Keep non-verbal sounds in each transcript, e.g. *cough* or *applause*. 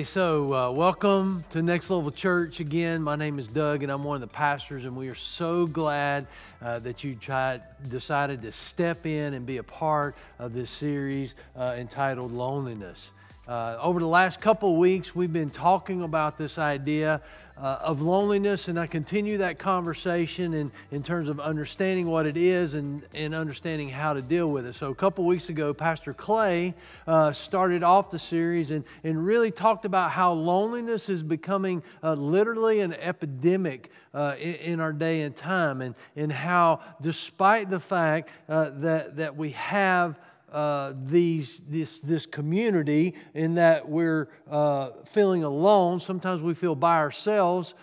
Hey, so uh, welcome to Next Level Church again. My name is Doug, and I'm one of the pastors, and we are so glad uh, that you tried, decided to step in and be a part of this series uh, entitled Loneliness. Uh, over the last couple weeks, we've been talking about this idea uh, of loneliness, and I continue that conversation in, in terms of understanding what it is and, and understanding how to deal with it. So, a couple weeks ago, Pastor Clay uh, started off the series and, and really talked about how loneliness is becoming uh, literally an epidemic uh, in, in, our day and time, and, and how, despite the fact uh, that, that we have uh, these, this, this community in that we're uh, feeling alone. Sometimes we feel by ourselves.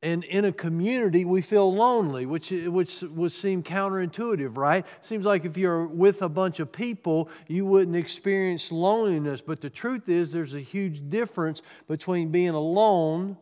And in a community, we feel lonely, which, which would seem counterintuitive, right? Seems like if you're with a bunch of people, you wouldn't experience loneliness. But the truth is, there's a huge difference between being alone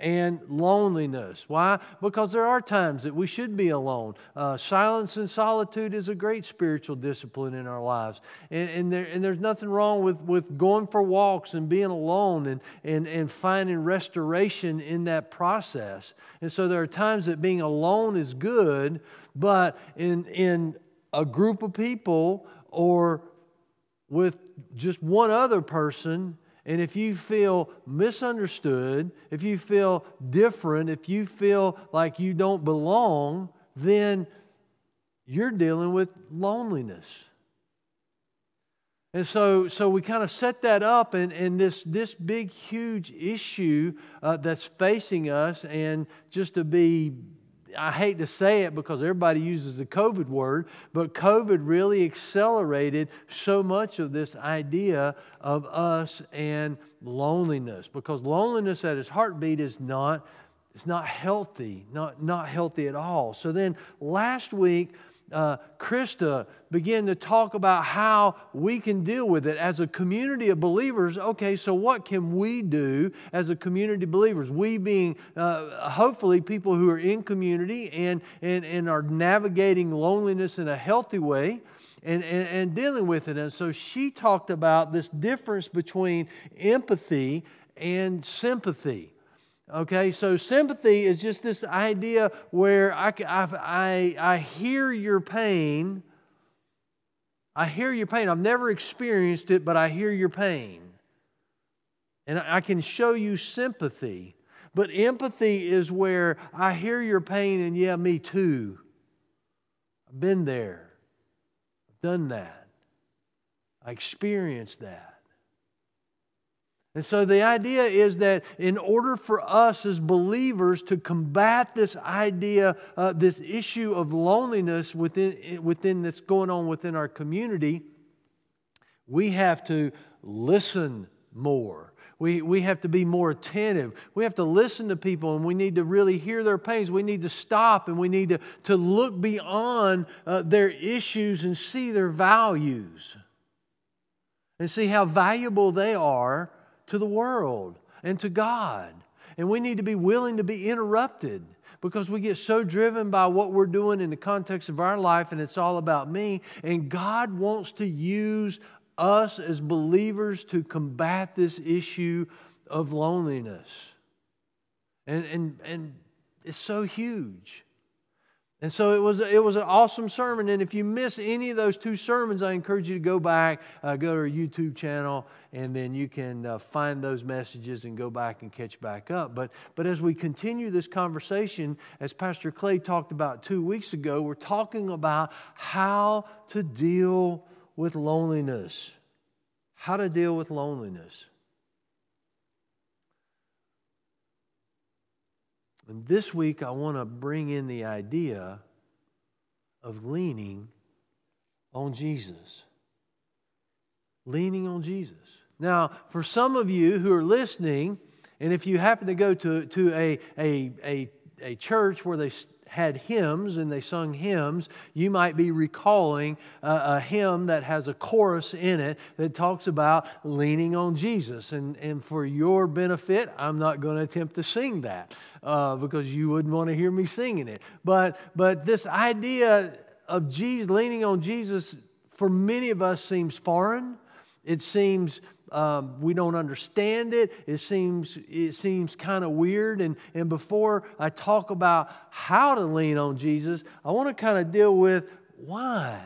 and loneliness. Why? Because there are times that we should be alone. Uh, silence and solitude is a great spiritual discipline in our lives. And, and, there, and there's nothing wrong with, with going for walks and being alone and, and, and finding restoration in that process. And so there are times that being alone is good, but in, in a group of people or with just one other person, and if you feel misunderstood, if you feel different, if you feel like you don't belong, then you're dealing with loneliness. And so, so we kind of set that up, and, and this, this big, huge issue uh, that's facing us, and just to be I hate to say it because everybody uses the COVID word, but COVID really accelerated so much of this idea of us and loneliness because loneliness at its heartbeat is not it's not healthy, not, not healthy at all. So then last week, uh, Krista began to talk about how we can deal with it as a community of believers. Okay, so what can we do as a community of believers? We being uh, hopefully people who are in community and, and, and are navigating loneliness in a healthy way. And, and, and dealing with it. And so she talked about this difference between empathy and sympathy. Okay, so sympathy is just this idea where I, I, I, hear your pain. I hear your pain. I've never experienced it, but I hear your pain. And I can show you sympathy. But empathy is where I hear your pain, and yeah, me too. I've been there, I've done that, I experienced that. And so the idea is that in order for us as believers to combat this idea, uh, this issue of loneliness within, within that's going on within our community, we have to listen more. We, we have to be more attentive. We have to listen to people and we need to really hear their pains. We need to stop and we need to, to look beyond uh, their issues and see their values and see how valuable they are to the world and to God. And we need to be willing to be interrupted because we get so driven by what we're doing in the context of our life and it's all about me. And God wants to use us as believers to combat this issue of loneliness. And, and, and it's so huge. And so it was, it was an awesome sermon. And if you miss any of those two sermons, I encourage you to go back, uh, go to our YouTube channel, and then you can uh, find those messages and go back and catch back up. But, but as we continue this conversation, as Pastor Clay talked about two weeks ago, we're talking about how to deal with loneliness. How to deal with loneliness. And this week, I want to bring in the idea of leaning on Jesus. Leaning on Jesus. Now, for some of you who are listening, and if you happen to go to, to a, a, a, a church where they had hymns and they sung hymns, you might be recalling a, a, hymn that has a chorus in it that talks about leaning on Jesus. And, and for your benefit, I'm not going to attempt to sing that uh, because you wouldn't want to hear me singing it. But, but this idea of Jesus, leaning on Jesus, for many of us seems foreign. It seems um, we don't understand it. It seems, it seems kind of weird. And, and before I talk about how to lean on Jesus, I want to kind of deal with why.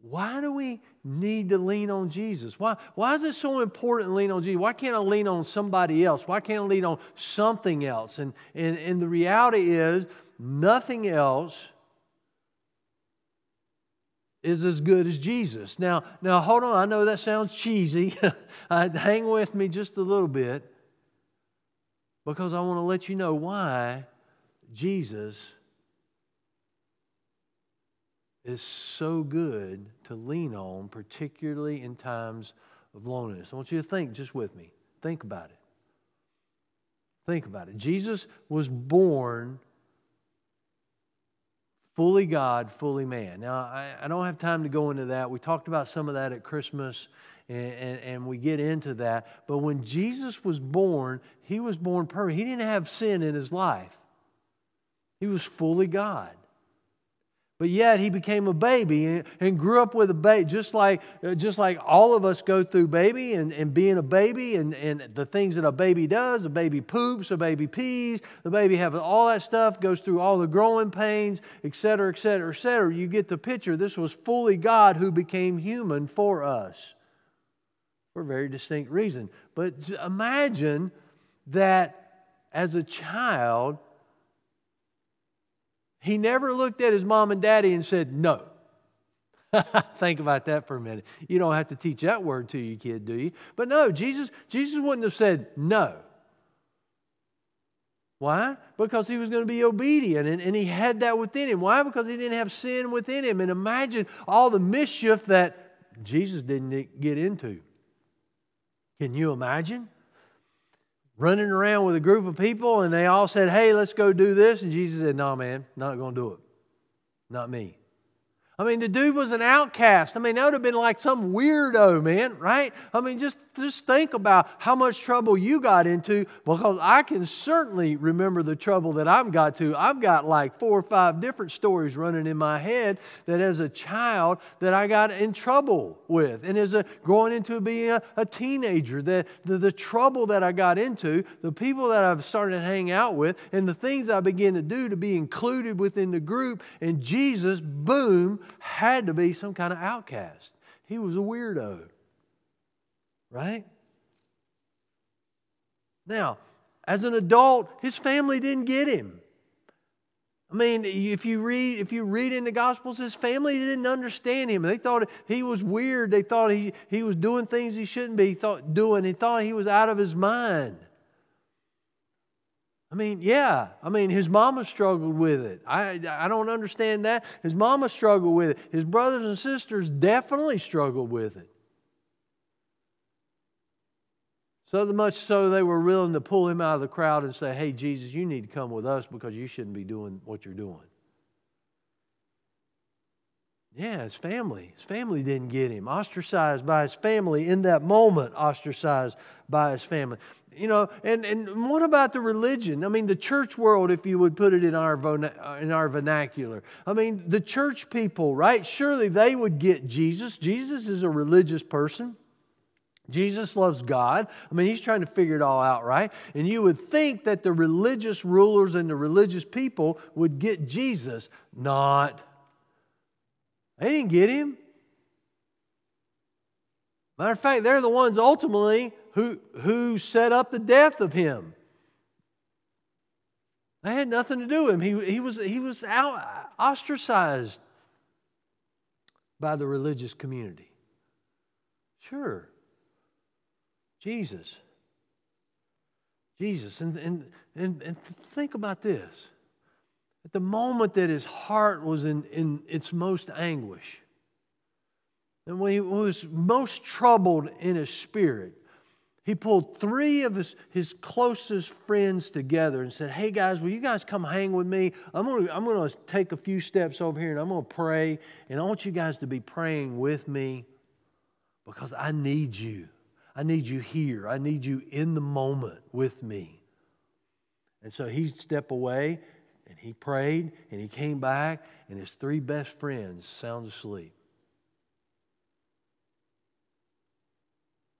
Why do we need to lean on Jesus? Why, why is it so important to lean on Jesus? Why can't I lean on somebody else? Why can't I lean on something else? And, and, and the reality is, nothing else is as good as Jesus. Now, now hold on. I know that sounds cheesy. *laughs* Uh, hang with me just a little bit because I want to let you know why Jesus is so good to lean on, particularly in times of loneliness. I want you to think just with me. Think about it. Think about it. Jesus was born fully God, fully man. Now, I, I, don't have time to go into that. We talked about some of that at Christmas, and, and, and we get into that. But when Jesus was born, he was born perfect. He didn't have sin in his life, he was fully God. But yet he became a baby and, grew up with a baby, just like, uh, just like all of us go through baby and, and being a baby and, and the things that a baby does. A baby poops, a baby pees, the baby has all that stuff, goes through all the growing pains, et cetera, et cetera, et cetera. You get the picture. This was fully God who became human for us for a very distinct reason. But imagine that as a child, he never looked at his mom and daddy and said, No. *laughs* Think about that for a minute. You don't have to teach that word to your kid, do you? But no, Jesus, Jesus wouldn't have said no. Why? Because he was going to be obedient and, and he had that within him. Why? Because he didn't have sin within him. And imagine all the mischief that Jesus didn't get into. Can you imagine? Running around with a group of people and they all said, Hey, let's go do this. And Jesus said, No, man, not going to do it. Not me. I mean, the dude was an outcast. I mean, that would have been like some weirdo, man, right? I mean, just, just think about how much trouble you got into because I can certainly remember the trouble that I've got to. I've got like four or five different stories running in my head that as a child that I got in trouble with. And as a growing into being a, a teenager, the, the, the trouble that I got into, the people that I've started to hang out with, and the things I began to do to be included within the group, and Jesus, boom, had to be some kind of outcast. He was a weirdo. Right? Now, as an adult, his family didn't get him. I mean, if you read if you read in the Gospels, his family didn't understand him. They thought he was weird. They thought he, he was doing things he shouldn't be thought, doing. He thought he was out of his mind. I mean, yeah. I mean, his mama struggled with it. I, I don't understand that. His mama struggled with it. His brothers and sisters definitely struggled with it. So much so they were willing to pull him out of the crowd and say, Hey, Jesus, you need to come with us because you shouldn't be doing what you're doing. Yeah, his family. His family didn't get him. Ostracized by his family in that moment, ostracized by his family. You know, and, and what about the religion? I mean, the church world, if you would put it in our, in our vernacular. I mean, the church people, right? Surely they would get Jesus. Jesus is a religious person. Jesus loves God. I mean, he's trying to figure it all out, right? And you would think that the religious rulers and the religious people would get Jesus. Not. They didn't get him. Matter of fact, they're the ones ultimately who, who set up the death of him. They had nothing to do with him. He, he was, he was out, ostracized by the religious community. Sure. Jesus. Jesus. And, and, and, and think about this. At the moment that his heart was in, in its most anguish, and when he was most troubled in his spirit, he pulled three of his, his closest friends together and said, Hey guys, will you guys come hang with me? I'm to I'm to take a few steps over here and I'm going to pray. And I want you guys to be praying with me because I need you. I need you here. I need you in the moment with me. And so he stepped away and he prayed and he came back, and his three best friends sound asleep.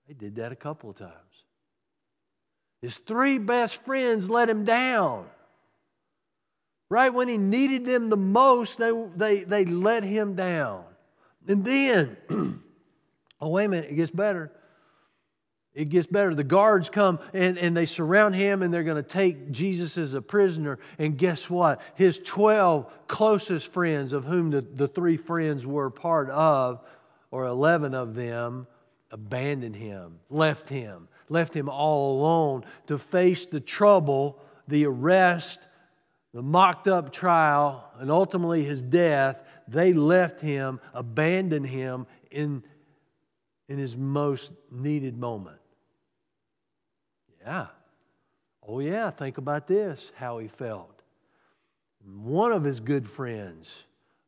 They did that a couple of times. His three best friends let him down. Right when he needed them the most, they, they, they let him down. And then, *clears throat* oh, wait a minute, it gets better. It gets better. The guards come and, and they surround him and they're going to take Jesus as a prisoner. And guess what? His 12 closest friends, of whom the, the three friends were part of, or 11 of them, abandoned him, left him, left him all alone to face the trouble, the arrest, the mocked up trial, and ultimately his death. They left him, abandoned him in, in his most needed moment. Yeah. Oh, yeah, think about this how he felt. One of his good friends,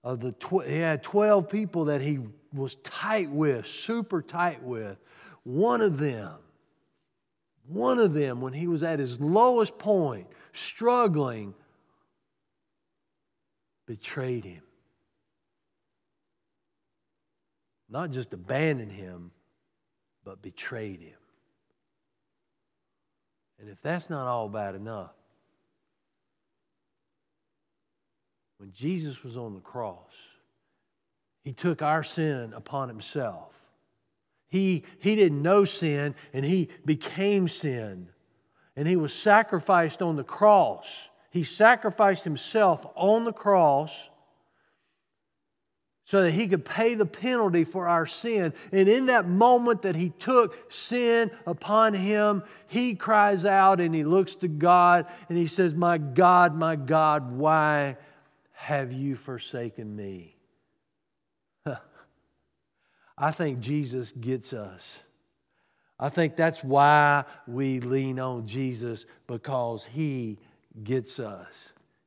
of the tw- he had 12 people that he was tight with, super tight with. One of them, one of them, when he was at his lowest point, struggling, betrayed him. Not just abandoned him, but betrayed him. And if that's not all bad enough, when Jesus was on the cross, he took our sin upon himself. He, he didn't know sin, and he became sin. And he was sacrificed on the cross. He sacrificed himself on the cross so that he could pay the penalty for our sin. And in that moment that he took sin upon him, he cries out and he looks to God and he says, My God, my God, why have you forsaken me? *laughs* I think Jesus gets us. I think that's why we lean on Jesus because he gets us.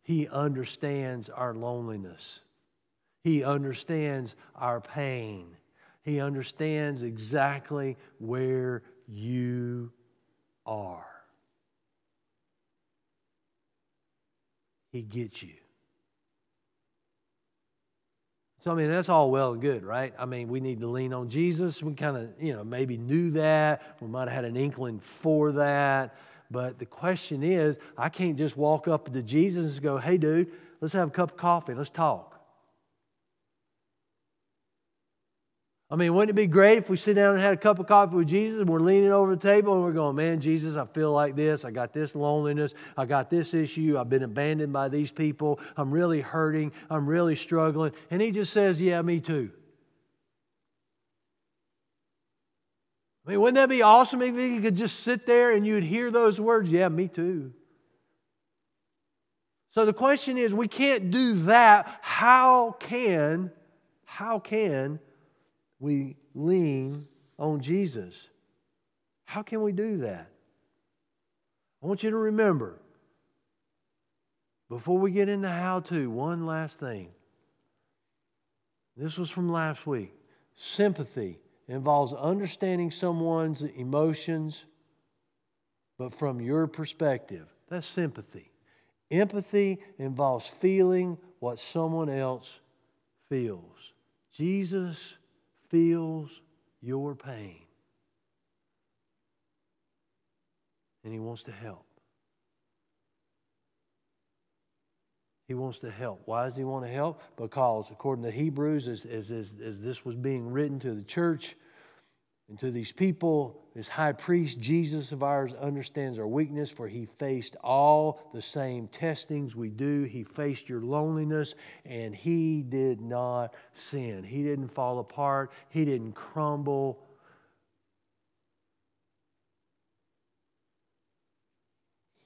He understands our loneliness. He understands our pain. He understands exactly where you are. He gets you. So, I mean, that's all well and good, right? I mean, we need to lean on Jesus. We kind of, you know, maybe knew that. We might have had an inkling for that. But the question is, I can't just walk up to Jesus and go, hey, dude, let's have a cup of coffee. Let's talk. I mean, wouldn't it be great if we sit down and had a cup of coffee with Jesus and we're leaning over the table and we're going, man, Jesus, I feel like this. I got this loneliness. I got this issue. I've been abandoned by these people. I'm really hurting. I'm really struggling. And he just says, yeah, me too. I mean, wouldn't that be awesome if you could just sit there and you'd hear those words? Yeah, me too. So the question is, we can't do that. How can, how can we lean on Jesus. How can we do that? I want you to remember, before we get into how to, one last thing. This was from last week. Sympathy involves understanding someone's emotions, but from your perspective. That's sympathy. Empathy involves feeling what someone else feels. Jesus feels your pain. And He wants to help. He wants to help. Why does He want to help? Because, according to Hebrews, as, as, as, as this was being written to the church, and to these people, this high priest, Jesus of ours, understands our weakness, for he faced all the same testings we do. He faced your loneliness, and he did not sin. He didn't fall apart, he didn't crumble.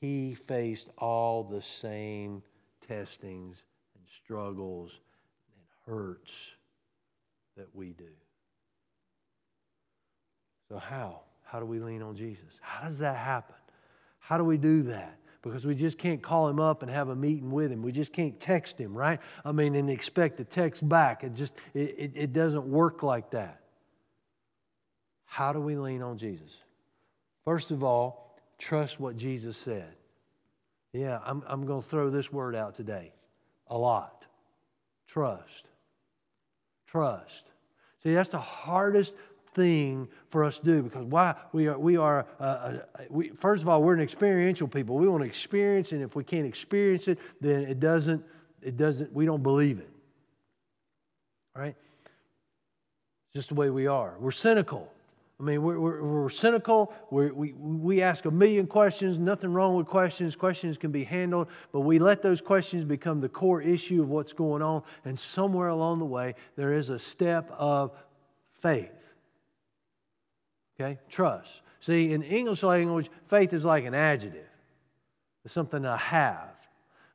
He faced all the same testings and struggles and hurts that we do. So, how? How do we lean on Jesus? How does that happen? How do we do that? Because we just can't call him up and have a meeting with him. We just can't text him, right? I mean, and expect a text back. It just it, it, it doesn't work like that. How do we lean on Jesus? First of all, trust what Jesus said. Yeah, I'm, I'm going to throw this word out today a lot. Trust. Trust. See, that's the hardest thing for us to do because why we are we are uh, uh, we, first of all we're an experiential people we want to experience and if we can't experience it then it doesn't it doesn't we don't believe it all right just the way we are we're cynical I mean, we're, we're, we're cynical. We're, we, we ask a million questions. Nothing wrong with questions. Questions can be handled, but we let those questions become the core issue of what's going on. And somewhere along the way, there is a step of faith. Okay? Trust. See, in English language, faith is like an adjective, it's something I have.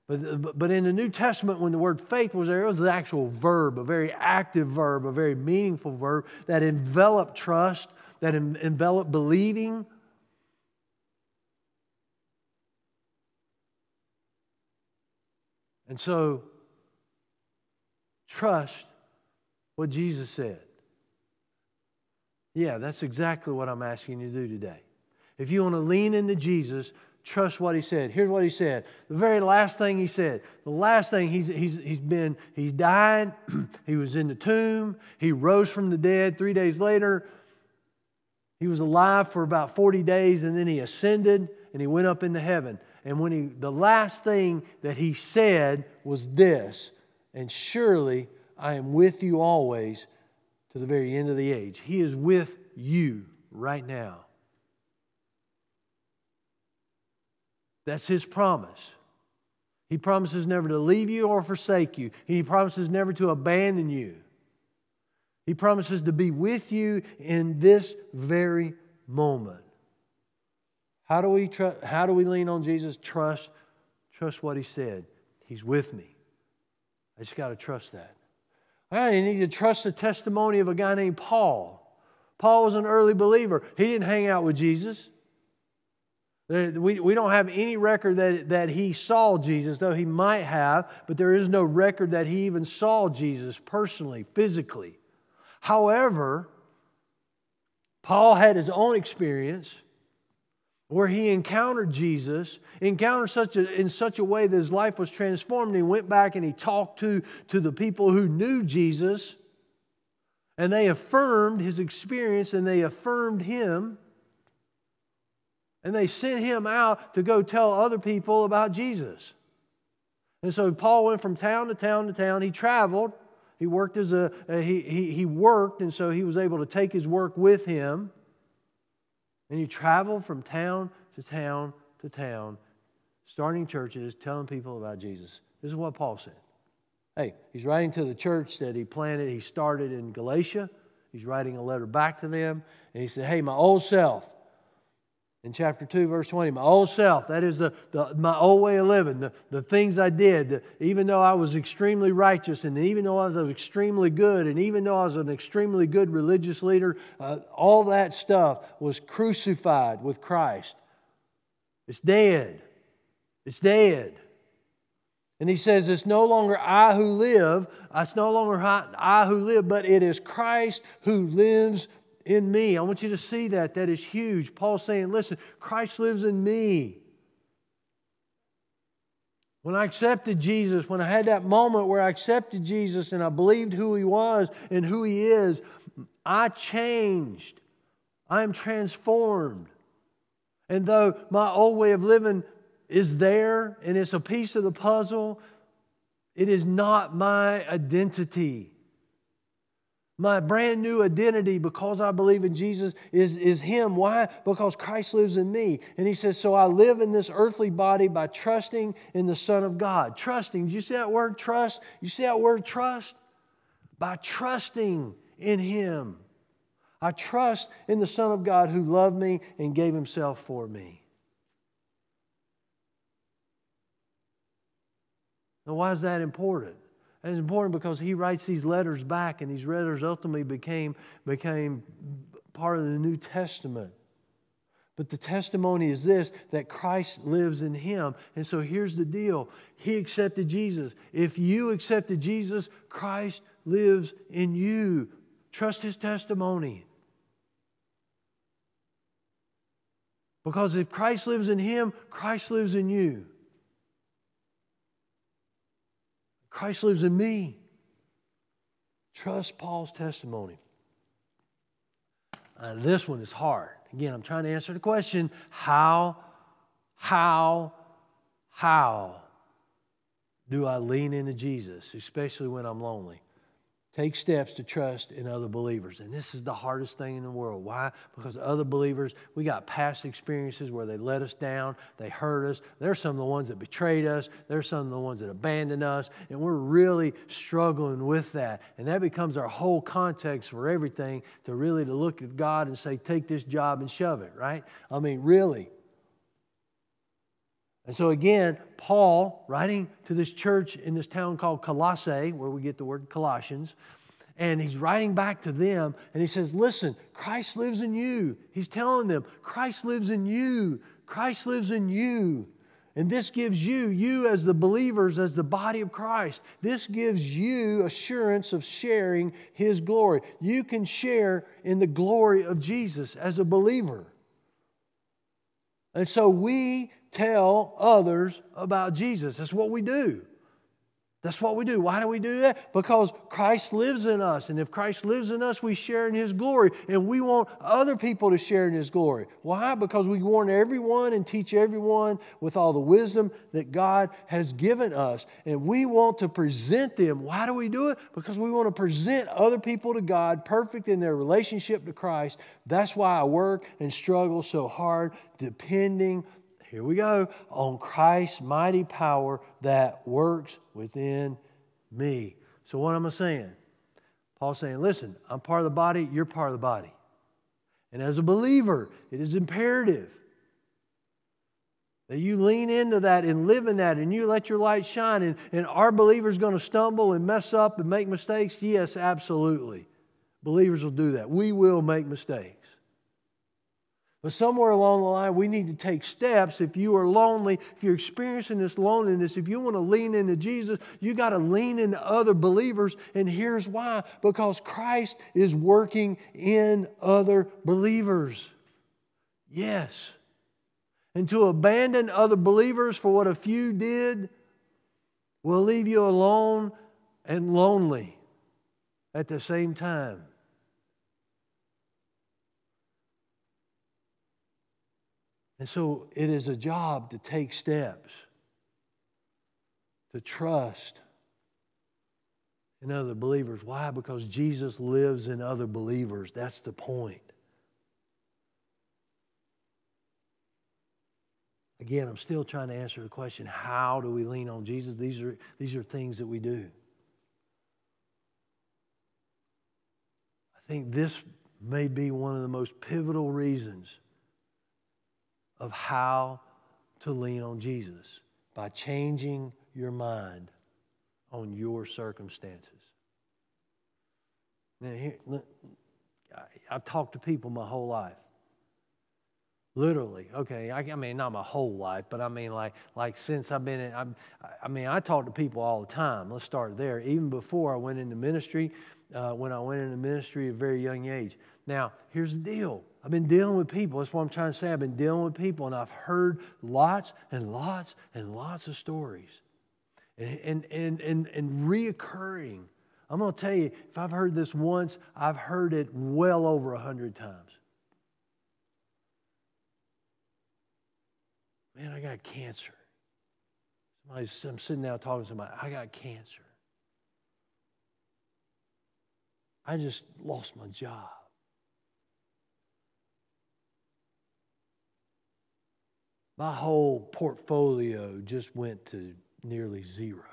But, but in the New Testament, when the word faith was there, it was an actual verb, a very active verb, a very meaningful verb that enveloped trust, that enveloped believing. And so, trust what Jesus said. Yeah, that's exactly what I'm asking you to do today. If you want to lean into Jesus, trust what he said. Here's what he said. The very last thing he said. The last thing he's, he's, he's been, he's died. *clears throat* he was in the tomb. He rose from the dead three days later. He was alive for about 40 days and then he ascended and he went up into heaven. And when he, the last thing that he said was this, and surely I am with you always to the very end of the age. He is with you right now. That's his promise. He promises never to leave you or forsake you. He promises never to abandon you. He promises to be with you in this very moment. How do we, tr- how do we lean on Jesus? Trust, trust what he said. He's with me. I just got to trust that. I need to trust the testimony of a guy named Paul. Paul was an early believer. He didn't hang out with Jesus. We, we don't have any record that, that he saw Jesus, though he might have, but there is no record that he even saw Jesus personally, physically. However, Paul had his own experience where he encountered Jesus, encountered such a, in such a way that his life was transformed. He went back and he talked to, to the people who knew Jesus, and they affirmed his experience and they affirmed him. And they sent him out to go tell other people about Jesus. And so Paul went from town to town to town. He traveled. He worked as a, he, he, he worked, and so he was able to take his work with him. And he traveled from town to town to town, starting churches, telling people about Jesus. This is what Paul said. Hey, he's writing to the church that he planted, he started in Galatia. He's writing a letter back to them. And he said, Hey, my old self, in chapter 2, verse 20. My old self, that is the, the, my old way of living, the, the things I did, the, even though I was extremely righteous, and even though I was extremely good, and even though I was an extremely good religious leader, uh, all that stuff was crucified with Christ. It's dead. It's dead. And he says, It's no longer I who live, it's no longer I who live, but it is Christ who lives in me. I want you to see that. That is huge. Paul's saying, listen, Christ lives in me. When I accepted Jesus, when I had that moment where I accepted Jesus and I believed who he was and who he is, I changed. I am transformed. And though my old way of living is there and it's a piece of the puzzle, it is not my identity. My brand new identity because I believe in Jesus is, is Him. Why? Because Christ lives in me. And He says, So I live in this earthly body by trusting in the Son of God. Trusting. Do you see that word trust? You see that word trust? By trusting in Him. I trust in the Son of God who loved me and gave Himself for me. Now, why is that important? And it's important because he writes these letters back, and these letters ultimately became, became part of the New Testament. But the testimony is this that Christ lives in him. And so here's the deal He accepted Jesus. If you accepted Jesus, Christ lives in you. Trust his testimony. Because if Christ lives in him, Christ lives in you. Christ lives in me. Trust Paul's testimony. Uh, this one is hard. Again, I'm trying to answer the question how, how, how do I lean into Jesus, especially when I'm lonely? Take steps to trust in other believers. And this is the hardest thing in the world. Why? Because other believers, we got past experiences where they let us down, they hurt us. They're some of the ones that betrayed us, they're some of the ones that abandoned us, and we're really struggling with that. And that becomes our whole context for everything to really to look at God and say, take this job and shove it, right? I mean, really. And so, again, Paul, writing to this church in this town called Colossae, where we get the word Colossians, and he's writing back to them and he says, Listen, Christ lives in you. He's telling them, Christ lives in you. Christ lives in you. And this gives you, you as the believers, as the body of Christ, this gives you assurance of sharing His glory. You can share in the glory of Jesus as a believer. And so we tell others about Jesus. That's what we do. That's what we do. Why do we do that? Because Christ lives in us. And if Christ lives in us, we share in His glory. And we want other people to share in His glory. Why? Because we warn everyone and teach everyone with all the wisdom that God has given us. And we want to present them. Why do we do it? Because we want to present other people to God perfect in their relationship to Christ. That's why I work and struggle so hard, depending here we go, on Christ's mighty power that works within me. So, what am I saying? Paul's saying, listen, I'm part of the body, you're part of the body. And as a believer, it is imperative that you lean into that and live in that and you let your light shine. And, and are believers going to stumble and mess up and make mistakes? Yes, absolutely. Believers will do that. We will make mistakes. But somewhere along the line, we need to take steps. If you are lonely, if you're experiencing this loneliness, if you want to lean into Jesus, you got to lean into other believers. And here's why because Christ is working in other believers. Yes. And to abandon other believers for what a few did will leave you alone and lonely at the same time. And so it is a job to take steps, to trust in other believers. Why? Because Jesus lives in other believers. That's the point. Again, I'm still trying to answer the question how do we lean on Jesus? These are, these are things that we do. I think this may be one of the most pivotal reasons of how to lean on Jesus by changing your mind on your circumstances. Now, here, I've talked to people my whole life. Literally, okay. I, I, mean, not my whole life, but I mean, like, like since I've been in. I, I mean, I talk to people all the time. Let's start there. Even before I went into ministry, uh, when I went into ministry at a very young age. Now, here's the deal. I've been dealing with people. That's what I'm trying to say. I've been dealing with people, and I've heard lots and lots and lots of stories. And, and, and, and, and reoccurring. I'm going to tell you, if I've heard this once, I've heard it well over a hundred times. Man, I got cancer. Somebody's, I'm sitting down talking to somebody, I got cancer. I just lost my job. my whole portfolio just went to nearly zero.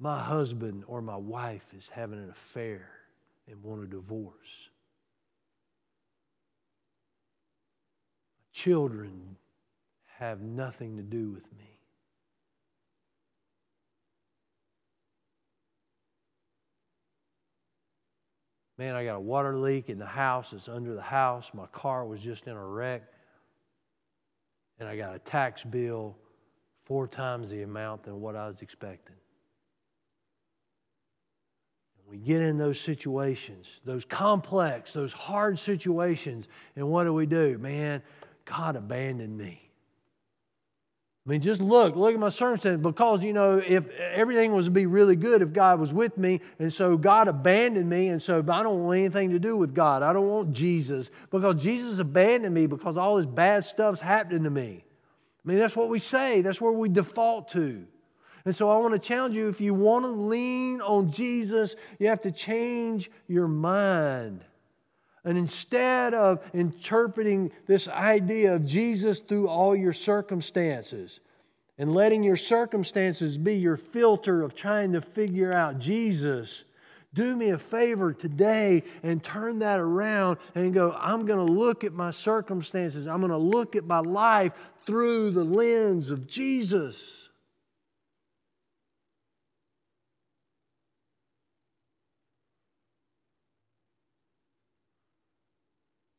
My husband or my wife is having an affair and want a divorce. Children have nothing to do with me. Man, I got a water leak in the house. It's under the house. My car was just in a wreck. And I got a tax bill four times the amount than what I was expecting. We get in those situations, those complex, those hard situations, and what do we do? Man, God abandoned me. I mean, just look, look at my circumstances. Because, you know, if everything was to be really good if God was with me, and so God abandoned me, and so I don't want anything to do with God. I don't want Jesus because Jesus abandoned me because all this bad stuff's happening to me. I mean, that's what we say, that's where we default to. And so I want to challenge you if you want to lean on Jesus, you have to change your mind. And instead of interpreting this idea of Jesus through all your circumstances and letting your circumstances be your filter of trying to figure out Jesus, do me a favor today and turn that around and go, I'm going to look at my circumstances. I'm going to look at my life through the lens of Jesus.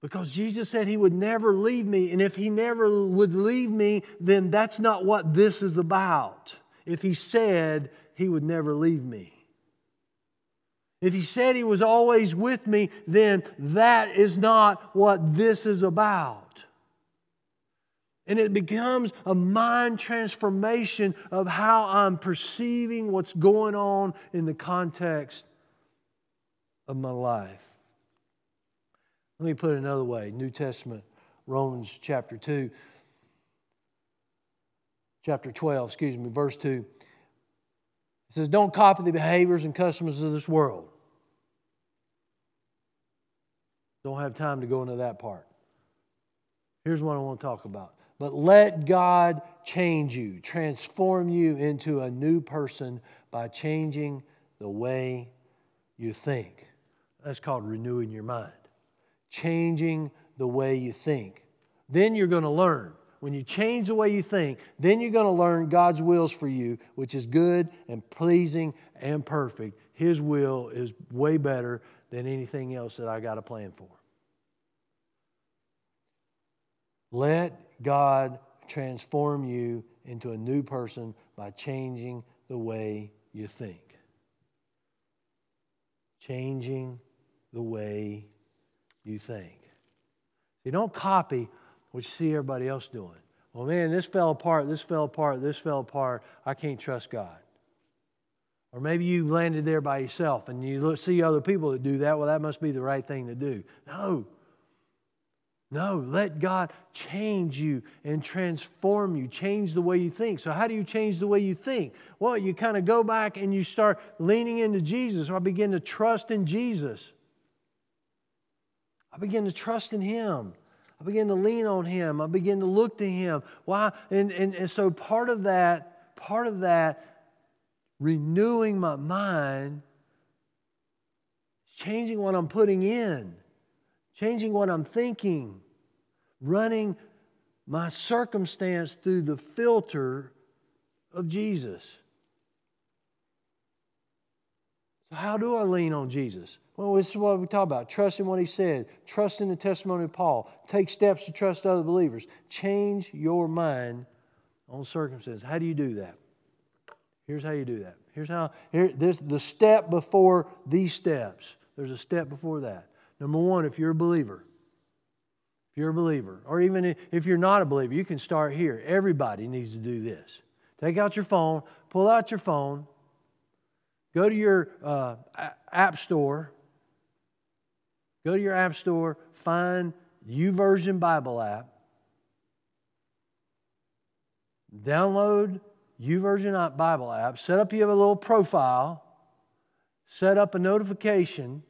Because Jesus said he would never leave me. And if he never would leave me, then that's not what this is about. If he said he would never leave me. If he said he was always with me, then that is not what this is about. And it becomes a mind transformation of how I'm perceiving what's going on in the context of my life. Let me put it another way New Testament, Romans chapter 2, chapter 12, excuse me, verse 2. It says, Don't copy the behaviors and customs of this world. Don't have time to go into that part. Here's what I want to talk about. But let God change you, transform you into a new person by changing the way you think. That's called renewing your mind changing the way you think. Then you're going to learn. When you change the way you think, then you're going to learn God's wills for you, which is good and pleasing and perfect. His will is way better than anything else that I got a plan for. Let God transform you into a new person by changing the way you think. Changing the way you think. You don't copy what you see everybody else doing. Well, man, this fell apart, this fell apart, this fell apart. I can't trust God. Or maybe you landed there by yourself and you look, see other people that do that. Well, that must be the right thing to do. No. No, let God change you and transform you, change the way you think. So, how do you change the way you think? Well, you kind of go back and you start leaning into Jesus. I begin to trust in Jesus. I begin to trust in Him. I begin to lean on Him. I begin to look to Him. Why? And, and, and so part of that, part of that renewing my mind changing what I'm putting in, changing what I'm thinking, running my circumstance through the filter of Jesus. So, how do I lean on Jesus? Well, this is what we talk about. Trust in what he said. Trust in the testimony of Paul. Take steps to trust other believers. Change your mind on circumstances. How do you do that? Here's how you do that. Here's how here this the step before these steps. There's a step before that. Number one, if you're a believer, if you're a believer, or even if you're not a believer, you can start here. Everybody needs to do this. Take out your phone, pull out your phone, go to your uh, app store, Go to your app store, find YouVersion Bible app, download YouVersion Bible app, set up you have a little profile, set up a notification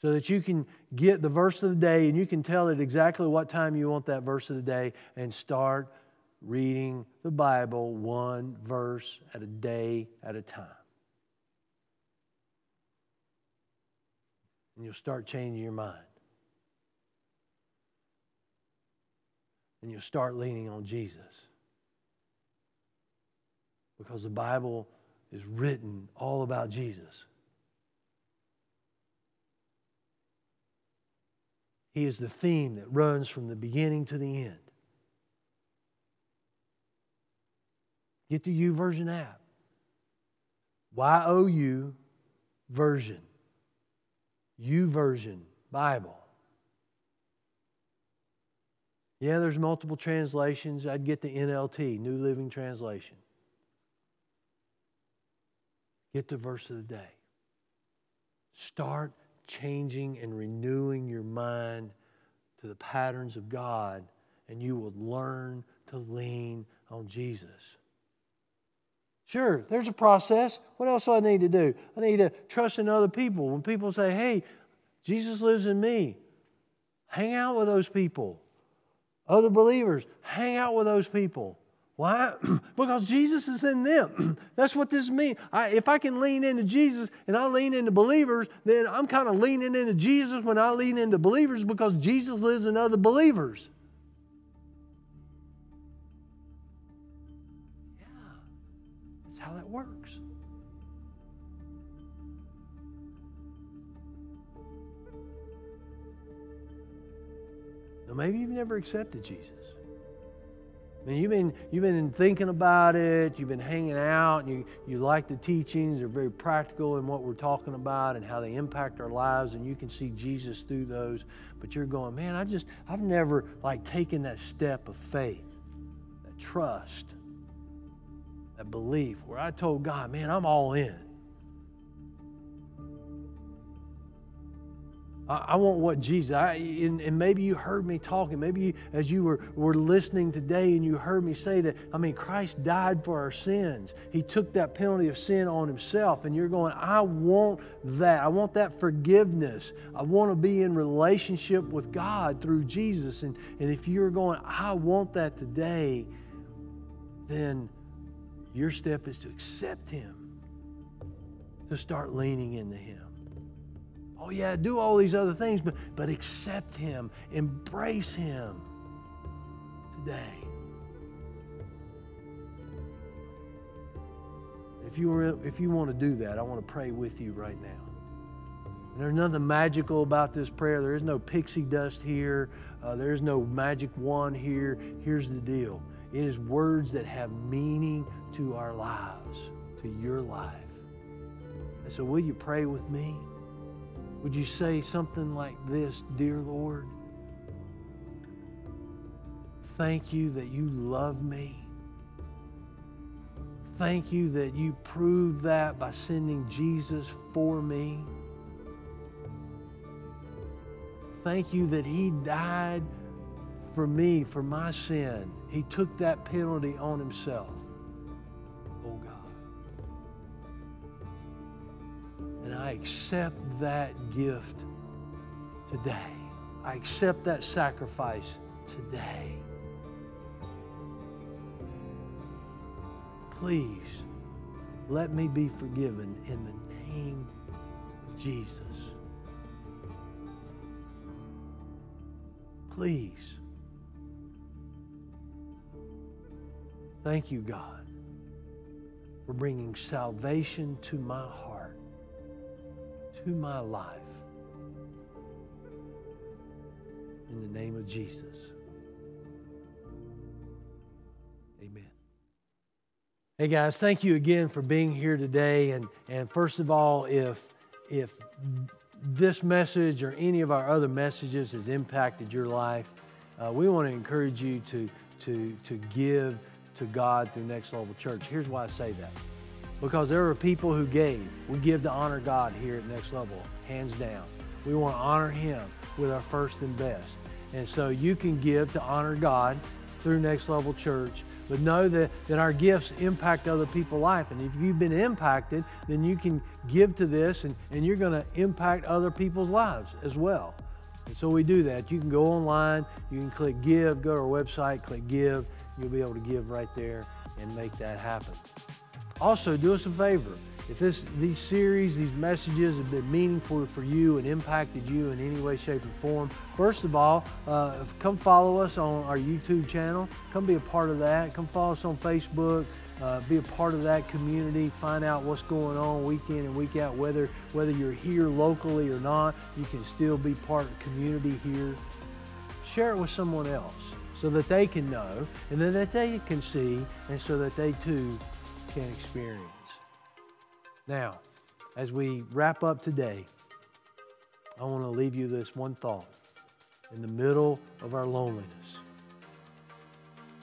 so that you can get the verse of the day and you can tell it exactly what time you want that verse of the day and start reading the Bible one verse at a day at a time. And you'll start changing your mind. And you'll start leaning on Jesus. Because the Bible is written all about Jesus. He is the theme that runs from the beginning to the end. Get the YouVersion app. Y O U version. YouVersion Bible. Yeah, there's multiple translations. I'd get the NLT, New Living Translation. Get the verse of the day. Start changing and renewing your mind to the patterns of God, and you will learn to lean on Jesus. Sure, there's a process. What else do I need to do? I need to trust in other people. When people say, hey, Jesus lives in me, hang out with those people. Other believers, hang out with those people. Why? *clears throat* because Jesus is in them. *clears throat* That's what this means. I, if I can lean into Jesus and I lean into believers, then I'm kind of leaning into Jesus when I lean into believers because Jesus lives in other believers. Now, maybe you've never accepted Jesus. I mean, you've been, you've been thinking about it, you've been hanging out, and you, you like the teachings, they're very practical in what we're talking about and how they impact our lives, and you can see Jesus through those. But you're going, man, I just, I've never like taken that step of faith, that trust, that belief, where I told God, man, I'm all in. I, want what Jesus, I, and, and, maybe you heard me talking. Maybe you, as you were, were listening today and you heard me say that, I mean, Christ died for our sins. He took that penalty of sin on himself. And you're going, I want that. I want that forgiveness. I want to be in relationship with God through Jesus. And, and if you're going, I want that today, then your step is to accept Him, to start leaning into Him. Oh, yeah, do all these other things, but, but accept Him, embrace Him today. If you, were, if you want to do that, I want to pray with you right now. And there's nothing magical about this prayer. There is no pixie dust here. Uh, there is no magic wand here. Here's the deal it is words that have meaning to our lives, to your life. And so, will you pray with me? Would you say something like this Dear Lord, thank you that you love me. Thank you that you proved that by sending Jesus for me. Thank you that He died for me, for my sin. He took that penalty on Himself. Oh God. And I accept that gift today. I accept that sacrifice today. Please let me be forgiven in the name of Jesus. Please. Thank you, God, for bringing salvation to my heart to my life. In the name of Jesus. Amen. Hey guys, thank you again for being here today. And, and first of all, if, if this message or any of our other messages has impacted your life, uh, we want to encourage you to, to, to give to God through Next Level Church. Here's why I say that because there are people who gave. We give to honor God here at Next Level, hands down. We want to honor Him with our first and best. And so you can give to honor God through Next Level Church, but know that, that our gifts impact other people's life. And if you've been impacted, then you can give to this and, and you're going to impact other people's lives as well. And so we do that. You can go online, you can click give, go to our website, click give. You'll be able to give right there and make that happen. Also, do us a favor. If this, these series, these messages have been meaningful for you and impacted you in any way, shape, or form, first of all, uh, come follow us on our YouTube channel. Come be a part of that. Come follow us on Facebook. Uh, be a part of that community. Find out what's going on week in and week out. Whether whether you're here locally or not, you can still be part of the community here. Share it with someone else so that they can know and then that they can see and so that they too can experience. Now, as we wrap up today, I want to leave you this one thought. In the middle of our loneliness,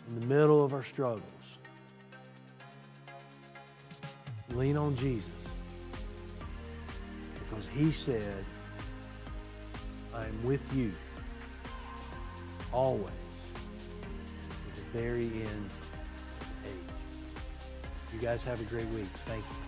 in the middle of our struggles. Lean on Jesus because he said, I am with you always to the very end. You guys have a great week. Thank you.